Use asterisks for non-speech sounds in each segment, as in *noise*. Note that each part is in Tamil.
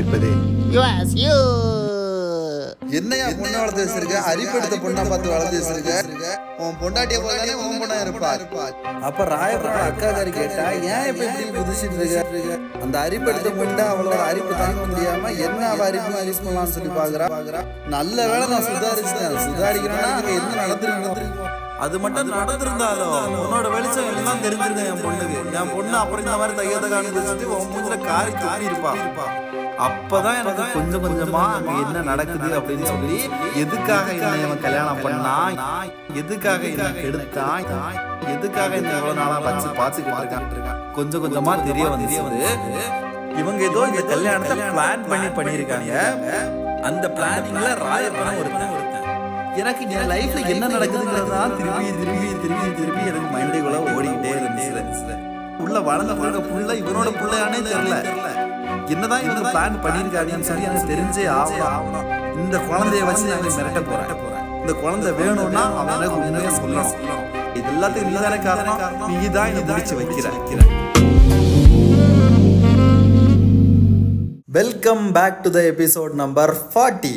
கொண்டிருப்பது. என்னையா பொண்ணை வளர்த்து வச்சிருக்க? அரிப்படுத்த பொண்ணா பார்த்து வளர்த்து வச்சிருக்க? உன் பொண்டாட்டிய போதானே உன் பொண்ணா இருப்பா அப்ப ராயப்பரோட அக்கா காரி கேட்டா ஏன் இப்ப இப்படி இருக்க? அந்த அரிப்படுத்த பொண்ணு அவளோட அரிப்பு தாங்க முடியாம என்ன அவ அரிப்பு யூஸ் பண்ணலாம்னு சொல்லி பாக்குறா? பாக்குறா நல்ல வேளை நான் சுதாரிச்சேன் சுதாரிக்கிறேன்னா அங்க என்ன நடந்துருக்கு? அது மட்டும் நடந்திருந்தாலும் உன்னோட வெளிச்சம் எல்லாம் தெரிஞ்சிருங்க என் பொண்ணுக்கு. என் பொண்ணு அப்புறம் இந்த மாதிரி தையத காணிச்சு உன் மூஞ்சில காரி காரி இருப்பா அப்பதான் எனக்கு கொஞ்சம் கொஞ்சமா அங்க என்ன நடக்குது அப்படின்னு சொல்லி எதுக்காக என்ன இவன் கல்யாணம் பண்ணா? எதுக்காக என்ன கெடுத்தான் எதுக்காக என்ன இவ்வளவு நாளா வச்சு பார்த்துக்கிட்டு இருக்கான்? கொஞ்சம் கொஞ்சமா தெரிய வந்துச்சு இவங்க ஏதோ இந்த கல்யாணத்தை பிளான் பண்ணி பண்ணியிருக்காங்க. அந்த பிளானிங்ல ராயப்பனம் ஒருத்தன். எனக்கு என் லைஃப்ல என்ன நடக்குதுங்கிறதா திருப்பி திருப்பி திருப்பி திருப்பி எனக்கு மைண்டுக்குள்ள ஓடிக்கிட்டே இருந்துச்சு. உள்ள வளர்ந்த புள்ள இவனோட பிள்ளையானே தெரியல. என்னதான் இவங்க பிளான் பண்ணியிருக்காங்கன்னு சொல்லி எனக்கு தெரிஞ்சே ஆகணும். இந்த குழந்தைய வச்சு நான் மிரட்ட போறேன். இந்த குழந்தை வேணும்னா அவன் எனக்கு உண்மையை சொல்லணும். இது எல்லாத்தையும் நீ காரணம்? நீ தான் இதை முடிச்சு வைக்கிற. Welcome back to the episode number forty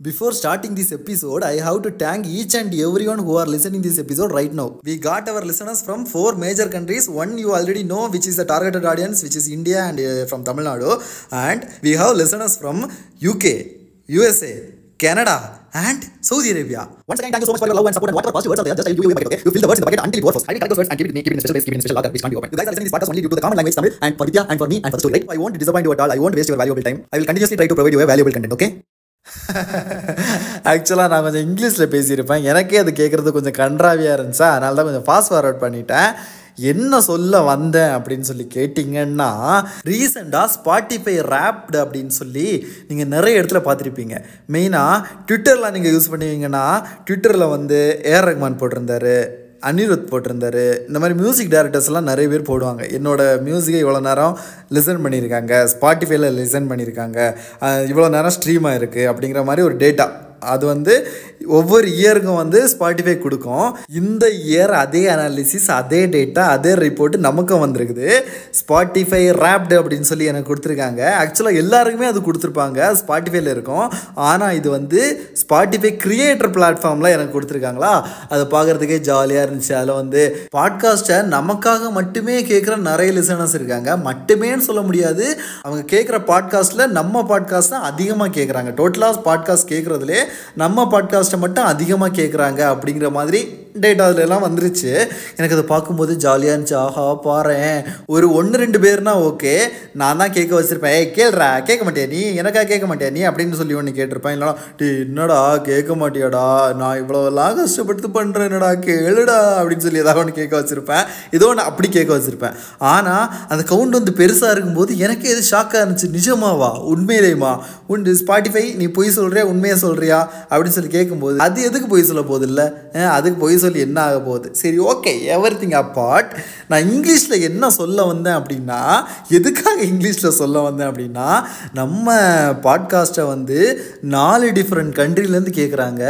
Before starting this episode, I have to thank each and everyone who are listening this episode right now. We got our listeners from four major countries. One you already know, which is the targeted audience, which is India and uh, from Tamil Nadu. And we have listeners from UK, USA, Canada, and Saudi Arabia. Once again, thank you so much for your love and support and whatever positive words are there. Just I give you a bucket, okay? You fill the words in the bucket until it overflows. I will collect those words and keep it, keep it in special place, keep it in special locker, which can't be opened. You guys are listening to this podcast only due to the common language Tamil and for Vidya and for me and for the story. Right? I won't disappoint you at all. I won't waste your valuable time. I will continuously try to provide you a valuable content, okay? *laughs* ஆக்சுவலாக நான் கொஞ்சம் இங்கிலீஷில் பேசியிருப்பேன். எனக்கே அது கேட்குறது கொஞ்சம் கன்றாவியாக இருந்துச்சா? அதனால தான் கொஞ்சம் ஃபாஸ்ட் ஃபார்வர்ட் பண்ணிட்டேன். என்ன சொல்ல வந்தேன் அப்படின்னு சொல்லி கேட்டிங்கன்னா ரீசெண்டாக ஸ்பாட்டிஃபை ரேப்டு அப்படின்னு சொல்லி நீங்கள் நிறைய இடத்துல பார்த்துருப்பீங்க. மெயினாக ட்விட்டரில் நீங்கள் யூஸ் பண்ணுவீங்கன்னா ட்விட்டரில் வந்து ஏஆர் ரஹ்மான் போட்டிருந்தாரு. அனிருத் போட்டிருந்தாரு. இந்த மாதிரி மியூசிக் டேரக்டர்ஸ்லாம் நிறைய பேர் போடுவாங்க. என்னோடய மியூசிக்கை இவ்வளோ நேரம் லிசன் பண்ணியிருக்காங்க. ஸ்பாட்டிஃபைல லிசன் பண்ணியிருக்காங்க. இவ்வளோ நேரம் ஸ்ட்ரீமாக இருக்குது அப்படிங்கிற மாதிரி ஒரு டேட்டா அது வந்து ஒவ்வொரு இயருக்கும் வந்து ஸ்பாட்டிஃபை கொடுக்கும். இந்த இயர் அதே அனாலிசிஸ் அதே டேட்டா அதே ரிப்போர்ட் நமக்கும் வந்திருக்குது. ஸ்பாட்டிஃபை ரேப்டு அப்படின்னு சொல்லி எனக்கு கொடுத்துருக்காங்க. ஆக்சுவலாக எல்லாருக்குமே அது கொடுத்துருப்பாங்க. ஸ்பாட்டிஃபைல இருக்கும். ஆனால் இது வந்து ஸ்பாட்டிஃபை கிரியேட்டர் பிளாட்ஃபார்மில் எனக்கு கொடுத்துருக்காங்களா? அதை பார்க்குறதுக்கே ஜாலியாக இருந்துச்சு. அதில் வந்து பாட்காஸ்ட்டை நமக்காக மட்டுமே கேட்குற நிறைய லிசனர்ஸ் இருக்காங்க. மட்டுமேன்னு சொல்ல முடியாது. அவங்க கேட்குற பாட்காஸ்ட்டில் நம்ம பாட்காஸ்ட் தான் அதிகமாக கேட்குறாங்க டோட்டலாக பாட்காஸ்ட் கேட்குறதுலே நம்ம பாட்காஸ்ட்டை மட்டும் அதிகமாக கேட்குறாங்க அப்படிங்கிற மாதிரி டேட் அதுலலாம் வந்துருச்சு. எனக்கு அதை பார்க்கும்போது ஜாலியாக இருந்துச்சு. ஆஹா பாறேன். ஒரு ஒன்று ரெண்டு பேர்னா ஓகே நான் தான் கேட்க வச்சுருப்பேன். ஏ கேள்றா கேட்க மாட்டியா நீ? எனக்கா கேட்க மாட்டியா நீ? அப்படின்னு சொல்லி ஒன்று கேட்டிருப்பேன். இல்லைனா டே என்னடா கேட்க மாட்டியாடா? நான் இவ்வளோலாம் கஷ்டப்பட்டு பண்ணுறேன் என்னடா கேளுடா? அப்படின்னு சொல்லி ஏதாவது ஒன்று கேட்க வச்சுருப்பேன். ஏதோ ஒன்று அப்படி கேட்க வச்சுருப்பேன். ஆனால் அந்த கவுண்ட் வந்து பெருசாக இருக்கும்போது எனக்கே இது ஷாக்காக இருந்துச்சு. நிஜமாவா? உண்மையிலேயுமா? உண்டு ஸ்பாட்டிஃபை நீ பொய் சொல்கிறியா உண்மையை சொல்கிறியா அப்படின்னு சொல்லி கேட்கும்போது அது எதுக்கு பொய் சொல்ல போதில்லை அதுக்கு பொய் சொல்லி என்ன ஆக போகுது? சரி ஓகே எவ்ரி திங் அப்பார்ட் நான் இங்கிலீஷில் என்ன சொல்ல வந்தேன் அப்படின்னா எதுக்காக இங்கிலீஷில் சொல்ல வந்தேன் அப்படின்னா நம்ம பாட்காஸ்ட்டை வந்து நாலு டிஃப்ரெண்ட் கண்ட்ரிலேருந்து கேட்குறாங்க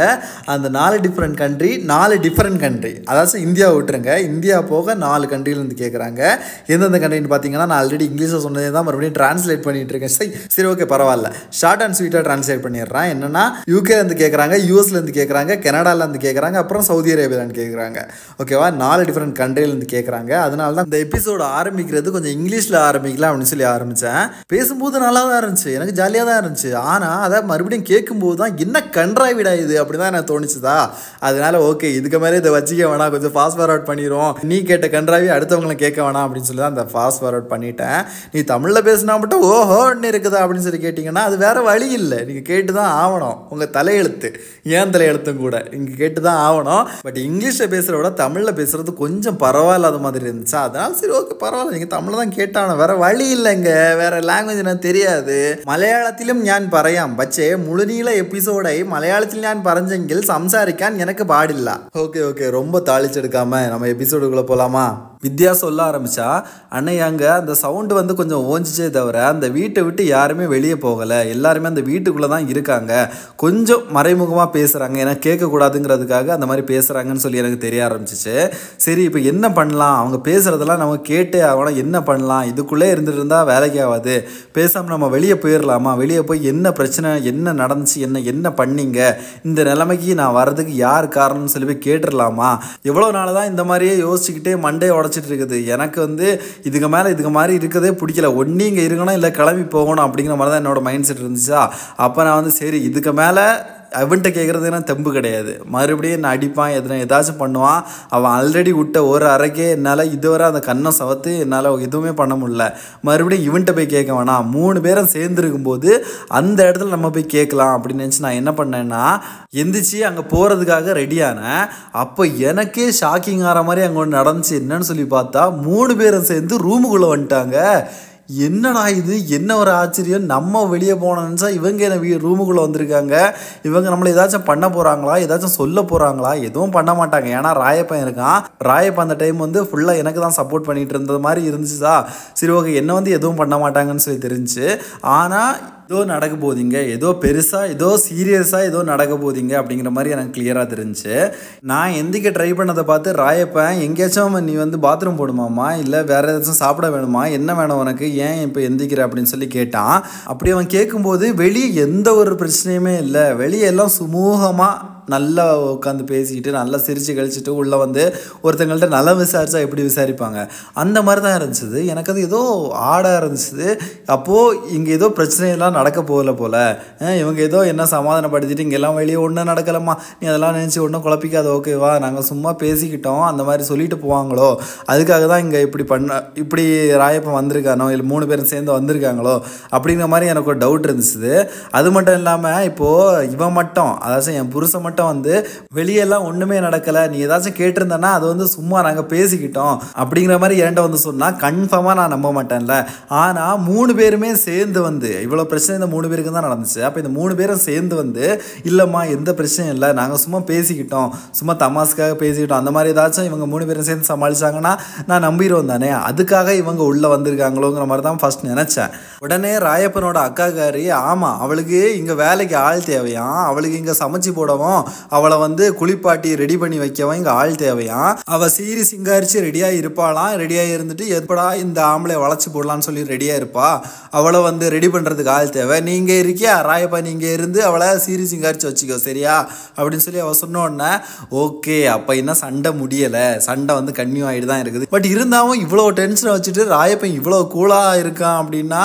அந்த நாலு டிஃப்ரெண்ட் கண்ட்ரி நாலு டிஃப்ரெண்ட் கண்ட்ரி அதாவது இந்தியா விட்டுருங்க. இந்தியா போக நாலு கண்ட்ரிலேருந்து கேட்குறாங்க எந்தெந்த கண்ட்ரின்னு பார்த்தீங்கன்னா நான் ஆல்ரெடி இங்கிலீஷில் சொன்னதே தான் மறுபடியும் ட்ரான்ஸ்லேட் பண்ணிட்டு இருக்கேன். சரி சரி ஓகே பரவாயில்ல. ஷார்ட் அண்ட் ஸ்வீட்டாக ட்ரான்ஸ்லேட் பண்ணிடுறேன். என்னன்னா யூகேலேருந்து கேட்குறாங்க யூஎஸ்லேருந்து கேட்குறாங்க கனடாலேருந்து கேட்குறாங்க அப்புறம் சவுதி அரேபியா அரேபியாலேருந்து கேட்குறாங்க ஓகேவா நாலு டிஃப்ரெண்ட் கண்ட்ரிலேருந்து கேட்குறாங்க அதனால தான் இந்த எபிசோடு ஆரம்பிக்கிறது கொஞ்சம் இங்கிலீஷில் ஆரம்பிக்கலாம் அப்படின்னு சொல்லி ஆரம்பித்தேன் பேசும்போது நல்லா தான் இருந்துச்சு. எனக்கு ஜாலியாக தான் இருந்துச்சு. ஆனால் அதை மறுபடியும் கேட்கும்போது தான் என்ன கன்றாவிடா இது அப்படி தான் எனக்கு தோணுச்சுதா? அதனால ஓகே இதுக்கு மேலே இதை வச்சுக்க வேணாம். கொஞ்சம் ஃபாஸ்ட் ஃபார்வர்ட் பண்ணிடுவோம். நீ கேட்ட கன்றாவி அடுத்தவங்களை கேட்க வேணாம் அப்படின்னு சொல்லி தான் அந்த ஃபாஸ்ட் ஃபார்வர்ட் பண்ணிட்டேன். நீ தமிழில் பேசினா மட்டும் ஓஹோன்னு இருக்குதா அப்படின்னு சொல்லி கேட்டிங்கன்னா அது வேற வழி இல்லை. நீங்கள் கேட்டு தான் ஆகணும் உங்கள் தலையெழுத்து ஏன் தலையெழுத்தும் கூட. நீங்கள் கேட்டு தான் ஆகணும் பட் இங்கிலீஷில் பேசுகிறத விட தமிழில் பேசுகிறது கொஞ்சம் பரவாயில்லாத மாதிரி இருந்துச்சு அதனால சரி ஓகே பரவாயில்ல நீங்கள் தமிழில் தான் கேட்டாகணும் வேற வழி இல்லைங்க வேற லாங்குவேஜ் எனக்கு தெரியாது മലയാളത്തിലും ഞാൻ പറയാം പക്ഷേ മുഴുനീള എപ്പിസോഡായി മലയാളത്തിൽ ഞാൻ പറഞ്ഞെങ്കിൽ സംസാരിക്കാൻ എനിക്ക് പാടില്ല ஓகே ஓகே ரொம்ப தாளிச்செடுக்காம நம்ம எபிசோடுக்குள்ளே போகலாமா வித்யா சொல்ல ஆரம்பிச்சா அன்னை அங்கே அந்த சவுண்டு வந்து கொஞ்சம் ஓஞ்சிச்சே தவிர அந்த வீட்டை விட்டு யாருமே வெளியே போகலை. எல்லாருமே அந்த வீட்டுக்குள்ளே தான் இருக்காங்க. கொஞ்சம் மறைமுகமாக பேசுகிறாங்க ஏன்னா கேட்கக்கூடாதுங்கிறதுக்காக அந்த மாதிரி பேசுகிறாங்கன்னு சொல்லி எனக்கு தெரிய ஆரம்பிச்சிச்சு. சரி இப்போ என்ன பண்ணலாம்? அவங்க பேசுகிறதெல்லாம் நம்ம கேட்டே ஆகணும். என்ன பண்ணலாம்? இதுக்குள்ளே இருந்துட்டு இருந்தால் வேலைக்கு ஆகாது. பேசாமல் நம்ம வெளியே போயிடலாமா வெளியே போய் என்ன பிரச்சனை? என்ன நடந்துச்சு? என்ன என்ன பண்ணீங்க? இந்த நிலைமைக்கு நான் வர்றதுக்கு யார் காரணம்னு சொல்லி போய் கேட்டுடலாமா எவ்வளோ நாள் தான் இந்த மாதிரியே யோசிச்சுக்கிட்டே மண்டையை உழைச்சிட்டு இருக்குது. எனக்கு வந்து இதுக்கு மேலே இதுக்கு மாதிரி இருக்கதே பிடிக்கல. ஒன்றி இங்கே இருக்கணும் இல்லை கிளம்பி போகணும் அப்படிங்கிற மாதிரி தான் என்னோட மைண்ட் செட் இருந்துச்சா? அப்போ நான் வந்து சரி இதுக்கு மேலே அவன்கிட்ட கேட்குறதுனா தெம்பு கிடையாது. மறுபடியும் நான் அடிப்பான் எதுனா ஏதாச்சும் பண்ணுவான் அவன் ஆல்ரெடி விட்ட ஒரு அறைக்கே என்னால் இதுவரை அந்த கண்ணை சவத்து என்னால் எதுவுமே பண்ண முடியல. மறுபடியும் இவன்கிட்ட போய் கேட்க வேணாம். மூணு பேரும் சேர்ந்துருக்கும் போது அந்த இடத்துல நம்ம போய் கேட்கலாம் அப்படின்னு நினச்சி நான் என்ன பண்ணேன்னா எந்திரிச்சு அங்கே போகிறதுக்காக ரெடியானேன் அப்போ எனக்கே ஷாக்கிங் ஆகிற மாதிரி அங்கே ஒன்று நடந்துச்சு. என்னன்னு சொல்லி பார்த்தா மூணு பேரும் சேர்ந்து ரூமுக்குள்ளே வந்துட்டாங்க. என்னடா இது? என்ன ஒரு ஆச்சரியம்? நம்ம வெளியே போனோம்னு இவங்க என்ன வீ ரூமுக்குள்ளே வந்திருக்காங்க? இவங்க நம்மளை ஏதாச்சும் பண்ண போகிறாங்களா ஏதாச்சும் சொல்ல போகிறாங்களா எதுவும் பண்ண மாட்டாங்க. ஏன்னா ராயப்பன் இருக்கான். ராயப்பன் அந்த டைம் வந்து ஃபுல்லாக எனக்கு தான் சப்போர்ட் பண்ணிகிட்டு இருந்தது மாதிரி இருந்துச்சுதா சரி. ஓகே என்ன வந்து எதுவும் பண்ண மாட்டாங்கன்னு சொல்லி தெரிஞ்சு ஆனால் ஏதோ நடக்க போதீங்க ஏதோ பெருசாக ஏதோ சீரியஸாக ஏதோ நடக்க போதீங்க அப்படிங்கிற மாதிரி எனக்கு கிளியராக தெரிஞ்சு நான் எந்திக்க ட்ரை பண்ணதை பார்த்து ராயப்பேன் எங்கேயாச்சும் நீ வந்து பாத்ரூம் போடுமாமா இல்லை வேற ஏதாச்சும் சாப்பிட வேணுமா? என்ன வேணும் உனக்கு? ஏன் இப்போ எந்திக்கிற? அப்படின்னு சொல்லி கேட்டான். அப்படி அவன் கேட்கும்போது வெளியே எந்த ஒரு பிரச்சனையுமே இல்லை. வெளியே எல்லாம் சுமூகமாக நல்லா உட்காந்து பேசிக்கிட்டு நல்லா சிரித்து கழிச்சிட்டு உள்ளே வந்து ஒருத்தங்கள்ட்ட நல்லா விசாரித்தா எப்படி விசாரிப்பாங்க? அந்த மாதிரி தான் இருந்துச்சு. எனக்கு அது ஏதோ ஆடாக இருந்துச்சு. அப்போது இங்கே ஏதோ பிரச்சனையெல்லாம் நடக்க போகல போல். இவங்க ஏதோ என்ன சமாதானப்படுத்திட்டு இங்கெல்லாம் வெளியே ஒன்றும் நடக்கலம்மா. நீ அதெல்லாம் நினச்சி ஒன்றும் குழப்பிக்காத ஓகேவா நாங்கள் சும்மா பேசிக்கிட்டோம். அந்த மாதிரி சொல்லிட்டு போவாங்களோ? அதுக்காக தான் இங்கே இப்படி பண்ண இப்படி ராயப்பன் வந்திருக்கானோ? இல்லை மூணு பேரும் சேர்ந்து வந்திருக்காங்களோ? அப்படிங்கிற மாதிரி எனக்கு ஒரு டவுட் இருந்துச்சு. அது மட்டும் இல்லாமல் இப்போது இவன் மட்டும் அதாச்சும் என் புருஷன் மட்டும் வந்து வெளியெல்லாம் ஒன்றுமே நடக்கலை. நீ ஏதாச்சும் கேட்டிருந்தேன்னா அது வந்து சும்மா நாங்கள் பேசிக்கிட்டோம். அப்படிங்கிற மாதிரி என்கிட்ட வந்து சொன்னால் கன்ஃபார்மாக நான் நம்ப மாட்டேன்ல. ஆனால் மூணு பேருமே சேர்ந்து வந்து இவ்வளோ பிரச்சனை இந்த மூணு பேருக்கு தான் நடந்துச்சு. அப்போ இந்த மூணு பேரும் சேர்ந்து வந்து இல்லைம்மா எந்த பிரச்சனையும் இல்லை. நாங்கள் சும்மா பேசிக்கிட்டோம். சும்மா தமாஸுக்காக பேசிக்கிட்டோம். அந்த மாதிரி ஏதாச்சும் இவங்க மூணு பேரும் சேர்ந்து சமாளிச்சாங்கன்னா நான் நம்பிடுவோம் தானே. அதுக்காக இவங்க உள்ளே வந்திருக்காங்களோங்கிற மாதிரி தான் ஃபஸ்ட் நினச்சேன். உடனே ராயப்பனோட அக்காக்காரி ஆமாம் அவளுக்கு இங்கே வேலைக்கு ஆள் தேவையாம். அவளுக்கு இங்கே சமைச்சு போடவும் அவளை வந்து குளிப்பாட்டி ரெடி பண்ணி வைக்கவும் இங்கே ஆள் தேவையாம் அவள் சீரி சிங்காரிச்சு ரெடியாக இருப்பாளாம் ரெடியாக இருந்துட்டு எப்படா இந்த ஆம்பளை வளைச்சி போடலான்னு சொல்லி ரெடியாக இருப்பா? அவளை வந்து ரெடி பண்ணுறதுக்கு ஆள் தேவை. நீங்கள் இருக்கியா? ராயப்பா நீங்கள் இருந்து அவளை சீரி சிங்காரிச்சு வச்சுக்கோ சரியா? அப்படின்னு சொல்லி அவள் சொன்ன உடனே ஓகே அப்போ இன்னும் சண்டை முடியலை. சண்டை வந்து கன்னியூ ஆகிட்டு தான் இருக்குது. பட் இருந்தாலும் இவ்வளோ டென்ஷனை வச்சுட்டு ராயப்பன் இவ்வளோ கூலாக இருக்கான் அப்படின்னா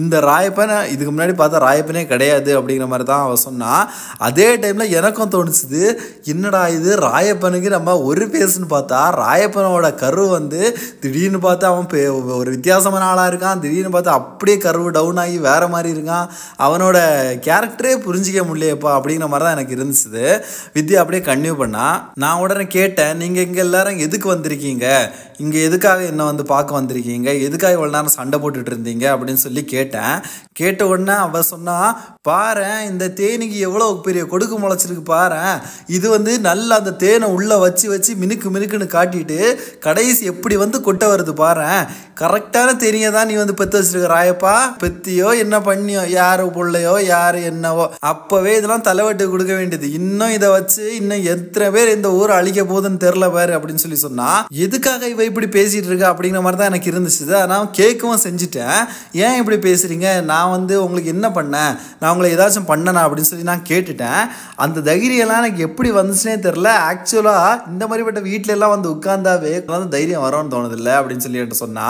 இந்த ராயப்பனை இதுக்கு முன்னாடி பார்த்தா ராயப்பனே கிடையாது அப்படிங்கிற மாதிரி தான் அவள் சொன்னான் அதே டைமில் எனக்கும் தோணுச்சுது. என்னடா இது? ராயப்பனுக்கு நம்ம ஒரு பேசுன்னு பார்த்தா ராயப்பனோட கரு வந்து திடீர்னு பார்த்தா அவன் பே- ஒரு வித்தியாசமான ஆளாக இருக்கான். திடீர்னு பார்த்தா அப்படியே கருவு டவுன் ஆகி வேறு மாதிரி இருக்கான். அவனோட கேரக்டரே புரிஞ்சிக்க முடியலையப்பா அப்படிங்கிற மாதிரி தான் எனக்கு இருந்துச்சு வித்யா அப்படியே கன்டினியூ பண்ணா நான் உடனே கேட்டேன் நீங்கள் இங்கே எல்லாரும் எதுக்கு வந்திருக்கீங்க? இங்கே எதுக்காக என்ன வந்து பார்க்க வந்திருக்கீங்க? எதுக்காக இவ்வளோ நேரம் சண்டை போட்டுட்டு இருந்தீங்க? அப்படின்னு சொல்லி கேட்டேன். கேட்ட உடனே அவ சொன்னா பாரேன் இந்த தேனிக்கு எவ்வளோ பெரிய கொடுக்கு முளைச்சிருக்கு பாரேன். இது வந்து நல்லா அந்த தேனை உள்ளே வச்சு வச்சு மினுக்கு மினுக்குன்னு காட்டிட்டு கடைசி எப்படி வந்து கொட்ட வருது பாரேன். கரெக்டான தேனியை தான் நீ வந்து பெத்து வச்சிருக்க ராயப்பா. பெத்தியோ என்ன பண்ணியோ யார் பிள்ளையோ யார் என்னவோ. அப்போவே இதெல்லாம் தலைவட்டு கொடுக்க வேண்டியது. இன்னும் இதை வச்சு இன்னும் எத்தனை பேர் இந்த ஊர் அழிக்க போகுதுன்னு தெரில பாரு அப்படின்னு சொல்லி சொன்னா எதுக்காக இவ இப்படி பேசிட்டு இருக்கா அப்படிங்கிற மாதிரி தான் எனக்கு இருந்துச்சு. நான் கேட்கவும் செஞ்சுட்டேன். ஏன் இப்படி பேசுறீங்க? நான் வந்து உங்களுக்கு என்ன பண்ணேன்? நான் உங்களை ஏதாச்சும் பண்ணனா அப்படின்னு சொல்லி நான் கேட்டுட்டேன். அந்த தைரியம்லாம் எனக்கு எப்படி வந்துச்சுனே தெரில ஆக்சுவலாக இந்த மாதிரிப்பட்ட வீட்ல எல்லாம் வந்து உட்காந்தாவே வந்து தைரியம் வரும்னு தோணுதில்ல அப்படின்னு சொல்லி என்கிட்ட சொன்னா.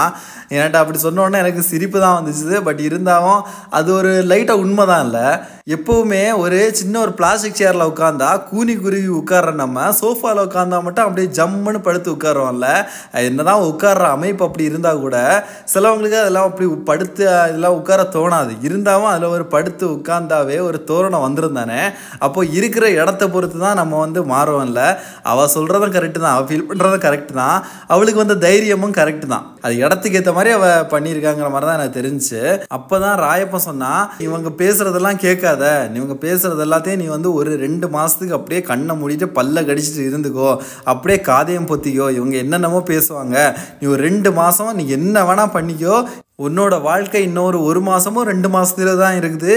என்கிட்ட அப்படி சொன்ன உடனே எனக்கு சிரிப்பு தான் வந்துச்சு பட் இருந்தாலும் அது ஒரு லைட்டாக உண்மை தான் இல்லை. எப்போவுமே ஒரு சின்ன ஒரு பிளாஸ்டிக் சேரில் உட்காந்தா கூனி குருவி உட்கார்ற நம்ம சோஃபாவில் உட்காந்தா மட்டும் அப்படியே ஜம்முன்னு படுத்து உட்காருவோம்ல. என்னதான் உட்கார்ற அமைப்பு அப்படி இருந்தால் கூட சிலவங்களுக்கு அதெல்லாம் அப்படி படுத்து இதெல்லாம் உட்கார தோணாது. இருந்தாலும் அதில் ஒரு படுத்து உட்காந்தாவே ஒரு தோரணம் வந்திருந்தானே. அப்போ இருக்கிற இடத்த இடத்த பொறுத்து தான் நம்ம வந்து மாறுவோம்ல. அவள் சொல்கிறதும் கரெக்டு தான் அவள் ஃபீல் பண்ணுறதும் கரெக்டு தான். அவளுக்கு வந்த தைரியமும் கரெக்டு தான். அது இடத்துக்கு ஏற்ற மாதிரி அவள் பண்ணியிருக்காங்கிற மாதிரி தான் எனக்கு தெரிஞ்சுச்சு அப்போ தான் ராயப்பன் சொன்னா இவங்க பேசுறதெல்லாம் கேட்காத. இவங்க பேசுகிறது எல்லாத்தையும் நீ வந்து ஒரு ரெண்டு மாதத்துக்கு அப்படியே கண்ணை மூடிட்டு பல்ல கடிச்சிட்டு இருந்துக்கோ. அப்படியே காதையும் பொத்திக்கோ. இவங்க என்னென்னமோ பேசுவாங்க. நீ ஒரு ரெண்டு மாதம் நீ என்ன வேணா பண்ணிக்கோ. உன்னோட வாழ்க்கை இன்னொரு ஒரு மாதமும் ரெண்டு மாதத்துல தான் இருக்குது.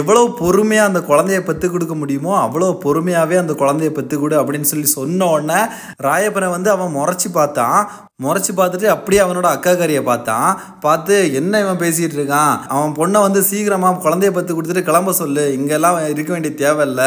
எவ்வளோ பொறுமையாக அந்த குழந்தைய பெற்று கொடுக்க முடியுமோ அவ்வளோ பொறுமையாகவே அந்த குழந்தைய பெற்று கொடு அப்படின்னு சொல்லி சொன்ன உடனே ராயப்பனை வந்து அவன் முறைச்சி பார்த்தான். முறைச்சி பார்த்துட்டு அப்படியே அவனோட அக்காக்காரியை பார்த்தான். பார்த்து என்ன இவன் பேசிகிட்டு இருக்கான்? அவன் பொண்ணை வந்து சீக்கிரமாக குழந்தைய பத்து கொடுத்துட்டு கிளம்ப சொல்லு. இங்கெல்லாம் இருக்க வேண்டிய தேவையில்ல.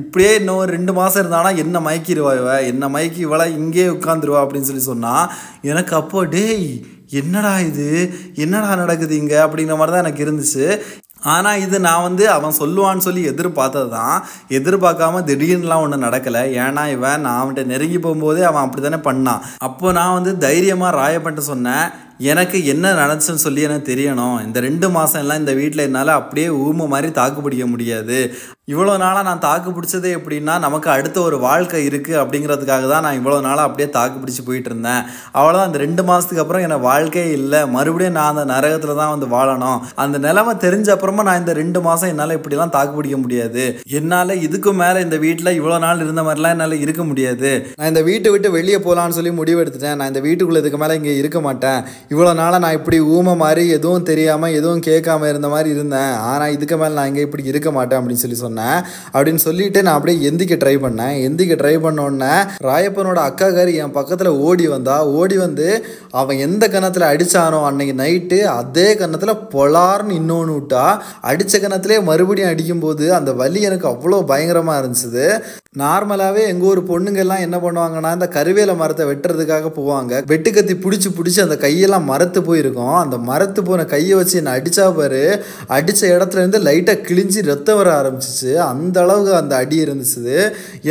இப்படியே இன்னும் ஒரு ரெண்டு மாதம் இருந்தானா என்ன மயக்கிடுவா இவ? என்ன மயக்கி இவளை இங்கேயே உட்காந்துருவா அப்படின்னு சொல்லி சொன்னான். எனக்கு அப்போ டேய் என்னடா இது? என்னடா நடக்குது இங்கே? அப்படிங்கிற மாதிரி தான் எனக்கு இருந்துச்சு. ஆனால் இது நான் வந்து அவன் சொல்லுவான்னு சொல்லி எதிர்பார்த்தது தான் எதிர்பார்க்காம திடீர்னுலாம் ஒன்றும் நடக்கலை. ஏன்னா இவன் நான் அவன்கிட்ட நெருங்கி போகும்போதே அவன் அப்படி தானே பண்ணான். அப்போ நான் வந்து தைரியமாக ராயப்பன்ட்டு சொன்னேன். எனக்கு என்ன நடந்துச்சுன்னு சொல்லி எனக்கு தெரியணும். இந்த ரெண்டு மாதம் எல்லாம் இந்த வீட்டில் என்னால் அப்படியே ஊமை மாதிரி தாக்கு பிடிக்க முடியாது. இவ்வளோ நாளாக நான் தாக்கு பிடிச்சதே எப்படின்னா நமக்கு அடுத்த ஒரு வாழ்க்கை இருக்குது அப்படிங்கிறதுக்காக தான் நான் இவ்வளோ நாளாக அப்படியே தாக்கு பிடிச்சி போயிட்டு இருந்தேன். அவ்வளோதான் அந்த ரெண்டு மாதத்துக்கு அப்புறம் எனக்கு வாழ்க்கையே இல்லை. மறுபடியும் நான் அந்த நரகத்தில் தான் வந்து வாழணும். அந்த நிலமை தெரிஞ்ச அப்புறம் நான் இந்த ரெண்டு மாதம் என்னால் இப்படிலாம் தாக்கு பிடிக்க முடியாது. என்னால் இதுக்கு மேலே இந்த வீட்டில் இவ்வளோ நாள் இருந்த மாதிரிலாம் என்னால் இருக்க முடியாது. நான் இந்த வீட்டை விட்டு வெளியே போகலான்னு சொல்லி முடிவு எடுத்துட்டேன். நான் இந்த வீட்டுக்குள்ளே இதுக்கு மேலே இங்கே இருக்க மாட்டேன். இவ்வளோ நாளாக நான் இப்படி ஊமை மாதிரி எதுவும் தெரியாமல் எதுவும் கேட்காம இருந்த மாதிரி இருந்தேன். ஆனால் இதுக்கு மேலே நான் இங்கே இப்படி இருக்க மாட்டேன் அப்படின்னு சொல்லி சொன்னேன். அப்படின்னு சொல்லிட்டு நான் அப்படியே எந்திக்க ட்ரை பண்ணேன். எந்திக்க ட்ரை பண்ண உடனே ராயப்பனோட அக்காக்காரி என் பக்கத்தில் ஓடி வந்தா ஓடி வந்து அவன் எந்த கன்னத்தில் அடித்தானோ அன்னைக்கு நைட்டு அதே கன்னத்தில் பொலார்னு இன்னொன்று விட்டா அடித்த கன்னத்திலே மறுபடியும் அடிக்கும்போது அந்த வலி எனக்கு அவ்வளோ பயங்கரமாக இருந்துச்சு. நார்மலாகவே எங்கள் ஊர் பொண்ணுங்கெல்லாம் என்ன பண்ணுவாங்கன்னா இந்த கருவேல மரத்தை வெட்டுறதுக்காக போவாங்க. வெட்டு கத்தி பிடிச்சி பிடிச்சி அந்த கையெல்லாம் மரத்து போயிருக்கும். அந்த மரத்து போன கையை வச்சு என்னை அடித்தா பாரு. அடித்த இடத்துல இருந்து லைட்டாக கிழிஞ்சி ரத்தம் வர ஆரம்பிச்சிச்சு. அந்த அளவுக்கு அந்த அடி இருந்துச்சு.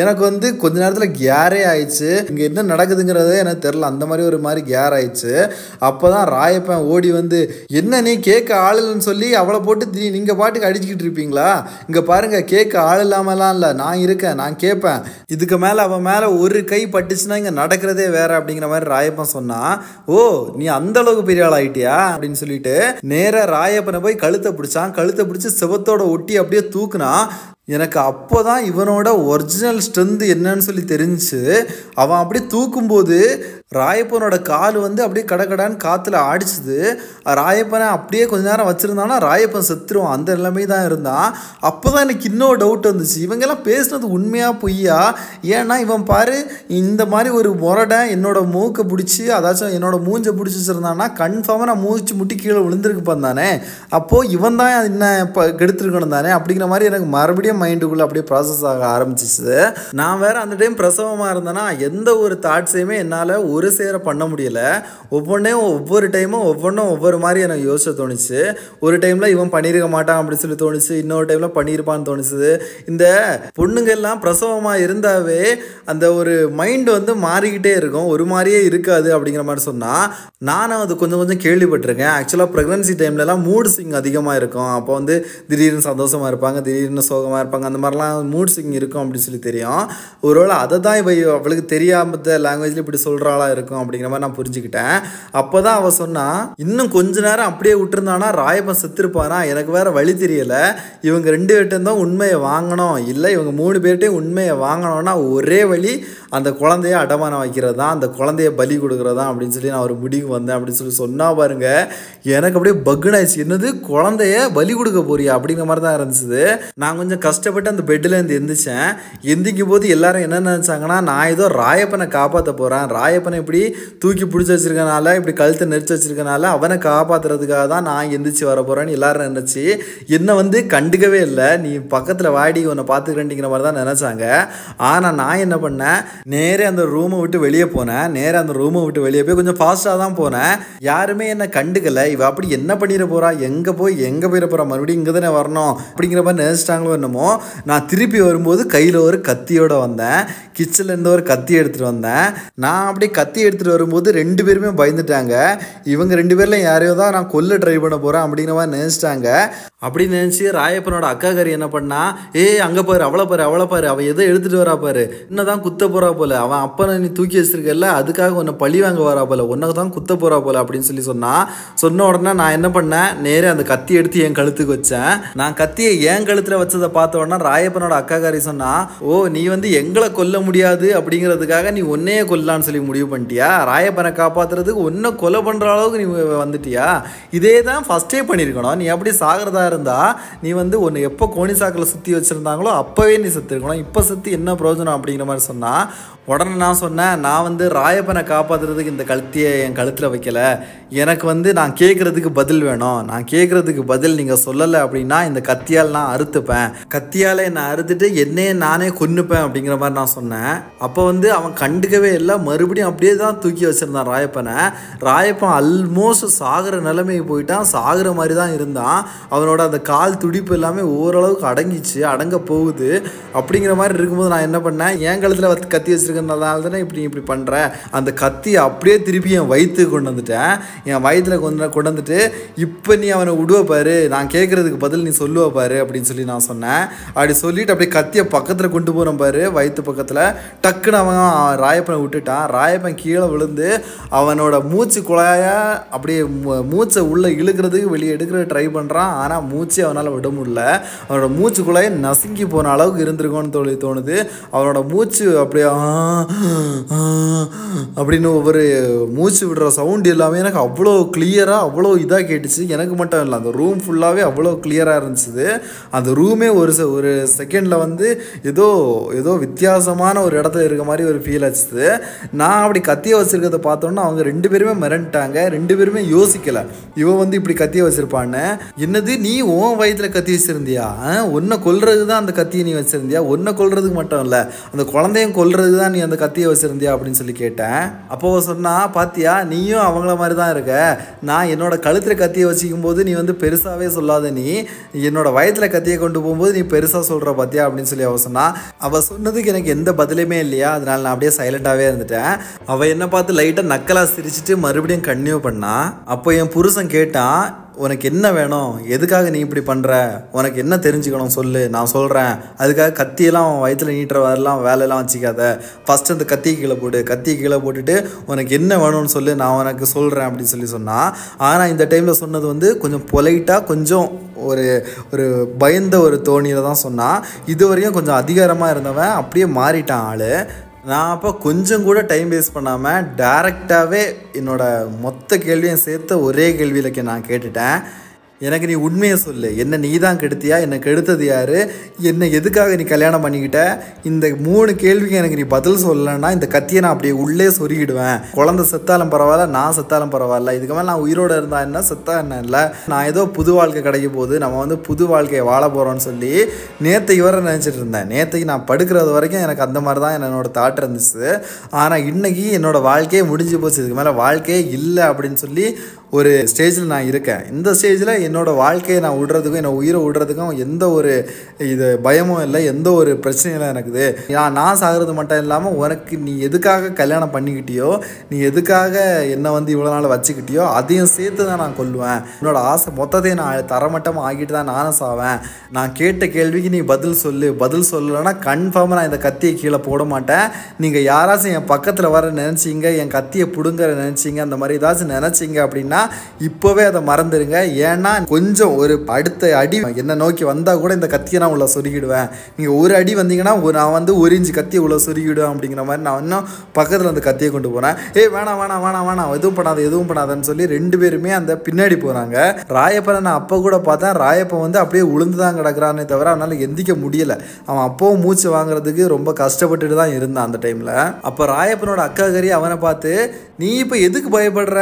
எனக்கு வந்து கொஞ்ச நேரத்தில் கேரே ஆயிடுச்சு. இங்கே என்ன நடக்குதுங்கிறதே எனக்கு தெரில அந்த மாதிரி ஒரு மாதிரி கேர் ஆயிடுச்சு. அப்போ தான் ராயப்பன் ஓடி வந்து என்ன நீ கேட்க ஆளுன்னு சொல்லி அவளை போட்டு நீ நீங்கள் பாட்டுக்கு அடிச்சுக்கிட்டு இருப்பீங்களா? இங்கே பாருங்க கேட்க ஆள் இல்லாமலாம் இல்லை. நான் இருக்கேன் நான் கேட்பேன். இதுக்கு மேலே அவன் மேலே ஒரு கை பட்டுச்சுன்னா இங்கே நடக்கிறதே வேற அப்படிங்கிற மாதிரி ராயப்பன் சொன்னான் ஓ நீ அந்த அளவுக்கு பெரிய ஆள் ஆயிட்டியா? அப்படின்னு சொல்லிட்டு நேராக ராயப்பனை போய் கழுத்தை பிடிச்சான். கழுத்தை பிடிச்சி செவத்தோட ஒட்டி அப்படியே தூக்குனா எனக்கு அப்போ தான் இவனோட ஒரிஜினல் ஸ்ட்ரென்த் என்னன்னு சொல்லி தெரிஞ்சு அவன் அப்படியே தூக்கும்போது ராயப்பனோட கால் வந்து அப்படியே கடக்கடான்னு காற்றுல ஆடிச்சுது. ராயப்பனை அப்படியே கொஞ்ச நேரம் வச்சுருந்தானா ராயப்பன் செத்துருவான். அந்த நிலைமை தான் இருந்தான். அப்போ தான் எனக்கு இன்னொரு டவுட் வந்துச்சு. இவங்கெல்லாம் பேசுனது உண்மையாக பொய்யா? ஏன்னா இவன் பாரு இந்த மாதிரி ஒரு முரடை என்னோட மூக்கை பிடிச்சி அதாச்சும் என்னோட மூஞ்சை பிடிச்சி வச்சுருந்தான்னா கன்ஃபார்மாக நான் மூச்சு முட்டி கீழே விழுந்திருக்குப்பான் தானே? அப்போது இவன் தான் என்ன இப்போ கெடுத்துருக்கணும் தானே? அப்படிங்கிற மாதிரி எனக்கு மறுபடியும் மைண்டுக்குள்ளே அப்படியே ப்ராசஸ் ஆக ஆரம்பிச்சிச்சு. நான் வேறு அந்த டைம் பிரசவமாக இருந்தேன்னா எந்த ஒரு தாட்ஸையுமே என்னால் ஒரு சேர பண்ண முடியல. ஒவ்வொன்றையும் ஒவ்வொரு டைமும் ஒவ்வொன்றும் ஒவ்வொரு மாதிரி எனக்கு யோசிச்சு தோணுச்சு. ஒரு டைமில் இவன் பண்ணியிருக்க மாட்டான் அப்படின்னு சொல்லி தோணுச்சு. இன்னொரு டைமில் பண்ணியிருப்பான்னு தோணுச்சு. இந்த பொண்ணுங்க எல்லாம் பிரசவமாக இருந்தாவே அந்த ஒரு மைண்ட் வந்து மாறிக்கிட்டே இருக்கும். ஒரு மாதிரியே இருக்காது அப்படிங்கிற மாதிரி சொன்னால் நானும் அது கொஞ்சம் கொஞ்சம் கேள்விப்பட்டிருக்கேன். ஆக்சுவலாக ப்ரெக்னன்சி டைம்லலாம் மூடு ஸ்விங் அதிகமாக இருக்கும். அப்போ வந்து திடீர்னு சந்தோஷமாக இருப்பாங்க திடீர்னு சோகமாக இருப்பாங்க. அந்த மாதிரிலாம் மூட் ஸ்விங் இருக்கும் அப்படின்னு சொல்லி தெரியும். ஒருவேளை அதை தான் இவ அவளுக்கு தெரியாமத்த லாங்குவேஜில் இப்படி சொல்கிறாளா இருக்கும் அப்படிங்கிற மாதிரி நான் புரிஞ்சுக்கிட்டேன். அப்போ தான் அவள் சொன்னால் இன்னும் கொஞ்ச நேரம் அப்படியே விட்டுருந்தானா ராயப்பன் செத்துருப்பானா? எனக்கு வேற வழி தெரியலை. இவங்க ரெண்டு பேர்ட்டும் தான் உண்மையை வாங்கணும். இல்லை இவங்க மூணு பேர்ட்டையும் உண்மையை வாங்கணும்னா ஒரே வழி அந்த குழந்தைய அடமானம் வைக்கிறது? தான் அந்த குழந்தைய பலி கொடுக்குறதா? அப்படின்னு சொல்லி நான் ஒரு முடிவு வந்தேன் அப்படின்னு சொல்லி சொன்னால் பாருங்க. எனக்கு அப்படியே பக்குனாயிடுச்சு என்னது? குழந்தைய பலி கொடுக்க போறியா? அப்படிங்கிற மாதிரி தான் இருந்துச்சு. நான் கொஞ்சம் கஷ்டம் கஷ்டப்பட்டு அந்த பெட்டில் இருந்து எந்திரிச்சேன். எந்திக்கும் போது எல்லாரும் என்ன நினச்சாங்கன்னா நான் ஏதோ ராயப்பனை காப்பாற்ற போகிறேன் ராயப்பனை இப்படி தூக்கி பிடிச்சி வச்சிருக்கனால இப்படி கழுத்தை நெரிச்சு வச்சிருக்கனால அவனை காப்பாற்றுறதுக்காக தான் நான் எந்திரிச்சு வர போகிறேன்னு எல்லாரும் நினச்சி என்னை வந்து கண்டுக்கவே இல்லை. நீ பக்கத்தில் வாடி உன்னை பார்த்துக்கிறேன்டிங்கிற மாதிரி தான் நினச்சாங்க. ஆனால் நான் என்ன பண்ணேன்? நேரே அந்த ரூமை விட்டு வெளியே போனேன். நேரே அந்த ரூமை விட்டு வெளியே போய் கொஞ்சம் ஃபாஸ்ட்டாக தான் போனேன். யாருமே என்னை கண்டுக்கல. இவ அப்படி என்ன பண்ணிட போகிறா எங்கே போய் எங்கே போயிட போகிறா மறுபடியும் இங்கே தானே வரணும். அப்படிங்கிற மாதிரி நினச்சிட்டாங்களோ என்னமோ நான் திருப்பி வரும்போது கையில் ஒரு கத்தியோட வந்தேன். கிச்சன்லேருந்து ஒரு கத்தி எடுத்துகிட்டு வந்தேன். நான் அப்படியே கத்தி எடுத்துகிட்டு வரும்போது ரெண்டு பேருமே பயந்துட்டாங்க. இவங்க ரெண்டு பேரில் யாரையோ தான் நான் கொல்ல ட்ரை பண்ண போகிறேன் அப்படிங்கிற மாதிரி நினச்சிட்டாங்க. அப்படி நினச்சி ராயப்பனோட அக்காக்காரி என்ன பண்ணா ஏய் அங்கே பாரு அவளை பாரு அவளை பாரு அவள் எதை எடுத்துகிட்டு வரா பாரு. என்னதான் குத்த போகிறா போல. அவன் அப்பனை நீ தூக்கி வச்சிருக்கல அதுக்காக உன்னை பழி வாங்க வரா போல. உன்னை தான் குத்த போகிறா போல அப்படின்னு சொல்லி சொன்னா. சொன்ன உடனே நான் என்ன பண்ணேன் நேரே அந்த கத்தி எடுத்து என் கழுத்துக்கு வச்சேன். நான் கத்தியை என் கழுத்தில் வச்சதை பார்த்த உடனே ராயப்பனோட அக்காக்காரி சொன்னா ஓ நீ வந்து எங்களை கொல்ல முடியாது அப்படிங்கிறதுக்காக நீ ஒன்னையே கொல்லான்னு சொல்லி முடிவு பண்ணிட்டியா? ராயப்பனை காப்பாத்துறதுக்கு உன்னை கொலை பண்ற அளவுக்கு நீ வந்துட்டியா? இதே தான் ஃபர்ஸ்டே பண்ணியிருக்கணும். நீ அப்படி சாகிறதா இருந்தா நீ வந்து ஒன்று எப்போ கோணி சாக்கில் சுற்றி வச்சுருந்தாங்களோ அப்போவே நீ செத்துருக்கணும். இப்போ செத்து என்ன பிரயோஜனம்? அப்படிங்கிற மாதிரி சொன்னால் உடனே நான் சொன்னேன் நான் வந்து ராயப்பனை காப்பாற்றுறதுக்கு இந்த கழுத்தியை என் கழுத்தில் வைக்கல. எனக்கு வந்து நான் கேட்குறதுக்கு பதில் வேணும். நான் கேட்குறதுக்கு பதில் நீங்கள் சொல்லலை அப்படின்னா இந்த கத்தியால் நான் அறுத்துப்பேன். கத்தியால் என்னை அறுத்துட்டு என்னையே நானே கொன்னுப்பேன் அப்படிங்கிற மாதிரி நான் சொன்னேன். அப்போ வந்து அவன் கண்டுக்கவே இல்லை. மறுபடியும் அப்படியே தான் தூக்கி வச்சுருந்தான் ராயப்பனை. ராயப்பன் அல்மோஸ்ட் சாகிற நிலைமைக்கு போயிட்டான். சாகிற மாதிரி தான் இருந்தான். அவனோட அந்த கால் துடிப்பு எல்லாமே ஓரளவுக்கு அடங்கிச்சு அடங்க போகுது. அப்படிங்கிற மாதிரி இருக்கும்போது நான் என்ன பண்ணேன்? என் கழுத்தில் வந்து கத்தி வச்சுருக்கிறதுனால தானே இப்படி இப்படி பண்ணுற அந்த கத்தியை அப்படியே திருப்பி என் வயிற்றுக்கு கொண்டு வந்துட்டேன். என் வயிற்றில் கொண்டு கொண்டு வந்துட்டு இப்போ நீ அவனை விடுவ பாரு. நான் கேட்குறதுக்கு பதில் நீ சொல்லுவ பாரு அப்படின்னு சொல்லி நான் சொன்னேன். அப்படி சொல்லிட்டு அப்படியே கத்தியை பக்கத்தில் கொண்டு போகிறேன் பாரு வயிற்று பக்கத்தில். டக்குன்னு அவன் ராயப்பனை விட்டுட்டான். ராயப்பன் கீழே விழுந்து அவனோட மூச்சு குழாய அப்படியே மூச்சை உள்ளே இழுக்கிறதுக்கு வெளியே எடுக்கிற ட்ரை பண்ணுறான் ஆனால் மூச்சு அவனால் விட முடியல. அவனோட மூச்சு குழாயை நசுங்கி போன அளவுக்கு இருந்திருக்கும்னு தோழி தோணுது. அவனோட மூச்சு அப்படியே அப்படின்னு ஒவ்வொரு மூச்சு விடுற சவுண்ட் எல்லாமே எனக்கு அவ்வளோ கிளியராக அவ்வளோ இதாக கேட்டுச்சு. எனக்கு மட்டும் இல்லை அந்த ரூம் ஃபுல்லாகவே அவ்வளோ கிளியராக இருந்துச்சு. அந்த ரூமே ஒரு ஒரு செகண்டில் வந்து ஏதோ ஏதோ வித்தியாசமான ஒரு இடத்துல இருக்க மாதிரி ஒரு ஃபீல் ஆச்சுது நான் அப்படி கத்தியை வச்சுருக்கிறத பார்த்தோன்னா அவங்க ரெண்டு பேருமே மிரண்டுட்டாங்க. ரெண்டு பேருமே யோசிக்கலை. இவன் வந்து இப்படி கத்தியை வச்சுருப்பான்னு. என்னது நீ உன் வயதில் கத்தி வச்சிருந்தியா? ஒன்றை கொல்றது தான் அந்த கத்தியை நீ வச்சிருந்தியா? ஒன்றை கொல்றதுக்கு மட்டும் இல்லை அந்த குழந்தையும் கொல்றது தான் நீ அந்த கத்தியை வச்சுருந்தியா அப்படின்னு சொல்லி கேட்டேன். அப்போ சொன்னால் சொன்னா பாத்தியா நீயும் அவங்கள மாதிரி தான் இருக்க. நான் என்னோட கழுத்தில் கத்தியை வச்சுக்கும் போது நீ வந்து பெருசாகவே சொல்லாத நீ. என்னோட வயத்தில் கத்தியை கொண்டு போகும்போது நீ பெருசாக சொல்கிற பார்த்தியா அப்படின்னு சொல்லி அவ சொன்னா அவள் சொன்னதுக்கு எனக்கு எந்த பதிலுமே இல்லையா? அதனால நான் அப்படியே சைலண்ட்டாகவே இருந்துட்டேன். அவள் என்னை பார்த்து லைட்டாக நக்கலாக சிரிச்சிட்டு மறுபடியும் கன்டினியூ பண்ணா. அப்போ என் புருஷன் கேட்டான் உனக்கு என்ன வேணும்? எதுக்காக நீ இப்படி பண்ணுற உனக்கு என்ன தெரிஞ்சுக்கணும் சொல்லு. நான் சொல்கிறேன் அதுக்காக கத்தியெல்லாம் அவன் வயிற்றில் நீட்டுற வரலாம் வேலையெல்லாம் வச்சுக்காத. ஃபஸ்ட்டு அந்த கத்தி கீழே போடு. கத்தி கீழே போட்டுட்டு உனக்கு என்ன வேணும்னு சொல்லு. நான் உனக்கு சொல்கிறேன் அப்படின்னு சொல்லி சொன்னான் ஆனால் இந்த டைமில் சொன்னது வந்து கொஞ்சம் பொலைட்டாக கொஞ்சம் ஒரு ஒரு பயந்த ஒரு தோணியில் தான் சொன்னான் இதுவரையும் கொஞ்சம் அதிகாரமாக இருந்தவன் அப்படியே மாறிட்டான் ஆள். நான் அப்போ கொஞ்சம் கூட டைம் வேஸ்ட் பண்ணாமல் டேரெக்டாகவே என்னோடய மொத்த கேள்வியும் சேர்த்து ஒரே கேள்வியில் நான் கேட்டுட்டேன். எனக்கு நீ உண்மையை சொல்லு. என்ன நீ தான் கெடுத்தியா? என்னை கெடுத்தது யார்? என்னை எதுக்காக நீ கல்யாணம் பண்ணிக்கிட்ட? இந்த மூணு கேள்விக்கு எனக்கு நீ பதில் சொல்லலைன்னா இந்த கத்தியை நான் அப்படியே உள்ளே சொருகிடுவேன். குழந்தை செத்தாலும் பரவாயில்ல நான் செத்தாலும் பரவாயில்ல. இதுக்கு மேலே நான் உயிரோடு இருந்தா என்ன? செத்தா என்ன இல்லை? நான் ஏதோ புது வாழ்க்கை கிடைக்க போகுது. நம்ம வந்து புது வாழ்க்கையை வாழ போகிறோம்னு சொல்லி நேற்று வர நினச்சிட்டு இருந்தேன். நேற்றைக்கு நான் படுக்கிறது வரைக்கும் எனக்கு அந்த மாதிரி தான் என்னோட தாட் இருந்துச்சு. ஆனால் இன்றைக்கி என்னோடய வாழ்க்கையே முடிஞ்சு போச்சு. இதுக்கு மேலே வாழ்க்கையே இல்லை அப்படின்னு சொல்லி ஒரு ஸ்டேஜில் நான் இருக்கேன். இந்த ஸ்டேஜில் என்னோட வாழ்க்கையை நான் விடுறதுக்கும் என்னை உயிரை விடுறதுக்கும் எந்த ஒரு இது பயமும் இல்லை எந்த ஒரு பிரச்சனையும் இல்லை எனக்குது. நான் நான் சாகிறது மட்டும் இல்லாமல் உனக்கு நீ எதுக்காக கல்யாணம் பண்ணிக்கிட்டியோ நீ எதுக்காக என்னை வந்து இவ்வளோ நாள் வச்சுக்கிட்டியோ அதையும் சேர்த்து தான் நான் கொல்லுவேன். என்னோட ஆசை மொத்தத்தையும் நான் தரமட்டமாக ஆகிட்டு தான் நானும் சாவேன். நான் கேட்ட கேள்விக்கு நீ பதில் சொல்லு. பதில் சொல்லலைன்னா கன்ஃபார்மாக நான் இந்த கத்தியை கீழே போட மாட்டேன். நீங்கள் யாராச்சும் என் பக்கத்தில் வர நினச்சிங்க என் கத்தியை பிடுங்குற நினச்சிங்க அந்த மாதிரி ஏதாச்சும் நினச்சிங்க அப்படின்னா இப்போவே அதை மறந்துடுங்க ஏன்னா கொஞ்சம் ஒரு அடுத்த அடி என்னை நோக்கி வந்தால் கூட இந்த கத்தியை நான் உள்ள சொருகிடுவேன். நீங்கள் ஒரு அடி வந்தீங்கன்னா ஒரு நான் வந்து ஒரு இன்ச்சு கத்தியை உள்ள சொருகிடுவேன் அப்படிங்கிற மாதிரி நான் இன்னும் பக்கத்தில் அந்த கத்தியை கொண்டு போகிறேன் ஏய் வேணாம் வேணாம் வேணாம் வேணாம் எதுவும் பண்ணாத எதுவும் பண்ணாதன்னு சொல்லி ரெண்டு பேருமே அந்த பின்னாடி போகிறாங்க ராயப்பனை நான் அப்போ கூட பார்த்தேன். ராயப்பன் வந்து அப்படியே உளுந்து தான் கிடக்குறானே தவிர அவனால் எந்திக்க முடியல. அவன் அப்போவும் மூச்சு வாங்குறதுக்கு ரொம்ப கஷ்டப்பட்டுட்டு தான் இருந்தான் அந்த டைமில். அப்போ ராயப்பனோட அக்கா கறி அவனை பார்த்து நீ இப்போ எதுக்கு பயப்படுற?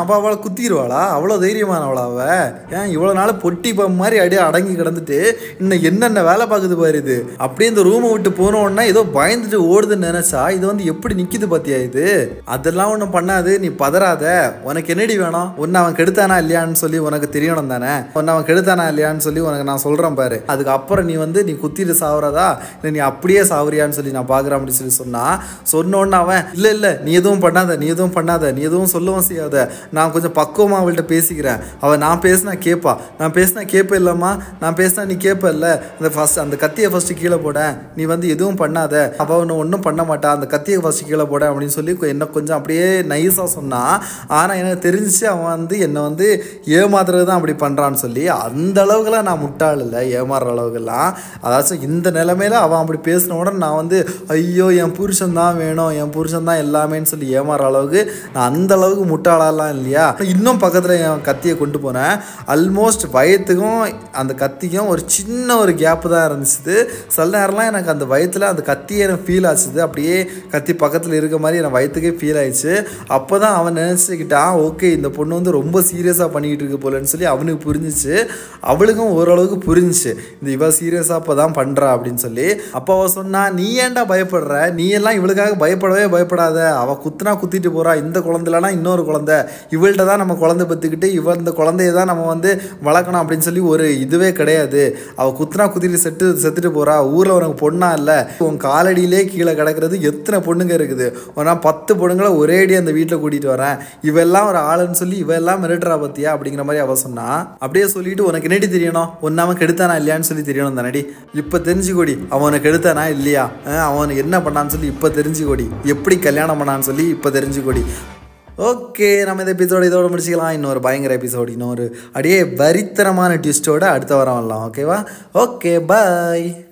அவள் அவளை குத்திடுவாளா? அவ்வளோ தைரியமானவளா அவ. ஏன் இவ்வளோ நாள் பொட்டி பம் மாதிரி அப்படியே அடங்கி கிடந்துட்டு இன்னும் என்னென்ன வேலை பார்க்குது பாரு இது? அப்படியே இந்த ரூமை விட்டு போனோன்னா ஏதோ பயந்துட்டு ஓடுதுன்னு நினைச்சா இது வந்து எப்படி நிற்கிது பார்த்தியா இது? அதெல்லாம் ஒன்றும் பண்ணாது. நீ பதறாத. உனக்கு என்னடி வேணும்? ஒன்று அவன் கெடுத்தானா இல்லையான்னு சொல்லி உனக்கு தெரியணும் தானே? ஒன்று அவன் கெடுத்தானா இல்லையான்னு சொல்லி உனக்கு நான் சொல்கிறேன் பாரு. அதுக்கப்புறம் நீ வந்து நீ குத்திட்டு சாவுறதா? இல்லை நீ அப்படியே சாவுறியான்னு சொல்லி நான் பார்க்குறேன் அப்படின்னு சொல்லி சொன்னால் சொன்னோன்னு அவன் இல்லை இல்லை நீ எதுவும் பண்ணாத நீ எதுவும் பண்ணாத நீ எதுவும் சொல்லவும் செய்யாத. நான் கொஞ்சம் பக்குவமாக அவள்கிட்ட பேசிக்கிறேன். அவள் நான் பேசினா கேட்பா நான் பேசினா கேட்ப இல்லைம்மா. நான் பேசினா நீ கேட்ப இல்லை. அந்த ஃபஸ்ட் அந்த கத்தியை ஃபஸ்ட்டு கீழே போட. நீ வந்து எதுவும் பண்ணாத. அவள் ஒன்று ஒன்றும் பண்ண மாட்டா. அந்த கத்தியை ஃபஸ்ட்டு கீழே போட அப்படின்னு சொல்லி என்ன கொஞ்சம் அப்படியே நைஸாக சொன்னான் ஆனால் எனக்கு தெரிஞ்சு அவன் வந்து என்னை வந்து ஏமாத்துறது தான் அப்படி பண்ணுறான்னு சொல்லி அந்த அளவுக்குலாம் நான் முட்டாள் இல்லை. ஏமாறுற அளவுக்குலாம் அதாச்சும் இந்த நிலைமையில அவன் அப்படி பேசின உடனே நான் வந்து ஐயோ என் புருஷன் தான் வேணும். என் புருஷன் தான் எல்லாமேன்னு சொல்லி ஏமாற அளவுக்கு நான் அந்த அளவுக்கு முட்டாளாலாம் இல்லையா? இன்னும் பக்கத்தில் என் கத்தியை கொண்டு போனேன். அல்மோஸ்ட் வயத்துக்கும் அந்த கத்திக்கும் ஒரு சின்ன ஒரு கேப்பு தான் இருந்துச்சு. சில நேரம்லாம் எனக்கு அந்த வயத்தில் அந்த கத்தியே எனக்கு ஃபீல் ஆச்சுது. அப்படியே கத்தி பக்கத்தில் இருக்க மாதிரி எனக்கு வயத்துக்கே ஃபீல் ஆயிடுச்சு. அப்போ தான் அவன் நினச்சிக்கிட்டான் ஓகே இந்த பொண்ணு வந்து ரொம்ப சீரியஸாக பண்ணிக்கிட்டு இருக்கு போலன்னு சொல்லி அவனுக்கு புரிஞ்சிச்சு. அவளுக்கும் ஓரளவுக்கு புரிஞ்சிச்சு. இந்த இவ சீரியஸாக இப்போ தான் பண்ணுறா அப்படின்னு சொல்லி. அப்போ அவள் சொன்னா நீ ஏன்டா பயப்படுற? நீ எல்லாம் இவளுக்காக பயப்படவே பயப்படாத. அவள் குத்துனா குத்திட்டு போகிறா இந்த குழந்தைலனா இன்னொரு குழந்தை. இவள்கிட்ட தான் நம்ம குழந்தை பத்துக்கிட்டு இவள் இந்த குழந்தைய தான் நம்ம வந்து வளர்க்கணும் அப்படின்னு சொல்லி ஒரு இதுவே கிடையாது. அவள் குத்துனா குத்திட்டு செத்து செத்துட்டு போறா. ஊரில் உனக்கு பொண்ணா இல்லை. உன் காலடியிலே கீழே கிடக்கிறது எத்தனை பொண்ணுங்க இருக்குது? நான் பத்து பொண்ணுங்களை ஒரே அடி அந்த வீட்டில் கூட்டிகிட்டு வரேன். இவெல்லாம் ஒரு ஆளுன்னு சொல்லி இவெல்லாம் மிரட்டுறா பத்தியா அப்படிங்கிற மாதிரி அவள் சொன்னா. அப்படியே சொல்லிட்டு உனக்கு என்னடி தெரியணும்? ஒன்னாம கெடுத்தானா இல்லையான்னு சொல்லி தெரியணும் தானடி. இப்போ தெரிஞ்சுக்கோடி அவனுக்கு கெடுத்தானா இல்லையா? அஹ் அவன் என்ன பண்ணான்னு சொல்லி இப்போ தெரிஞ்சுக்கோடி. எப்படி கல்யாணம் பண்ணான்னு சொல்லி இப்போ தெரிஞ்சுக்கோடி. ஓகே நம்ம இந்த எபிசோடு இதோட முடிச்சுக்கலாம். இன்னொரு பயங்கர எபிசோடு இன்னொரு அப்படியே வரித்தரமான ட்விஸ்ட்டோட அடுத்த வாரம் வரலாம். ஓகேவா ஓகே பாய்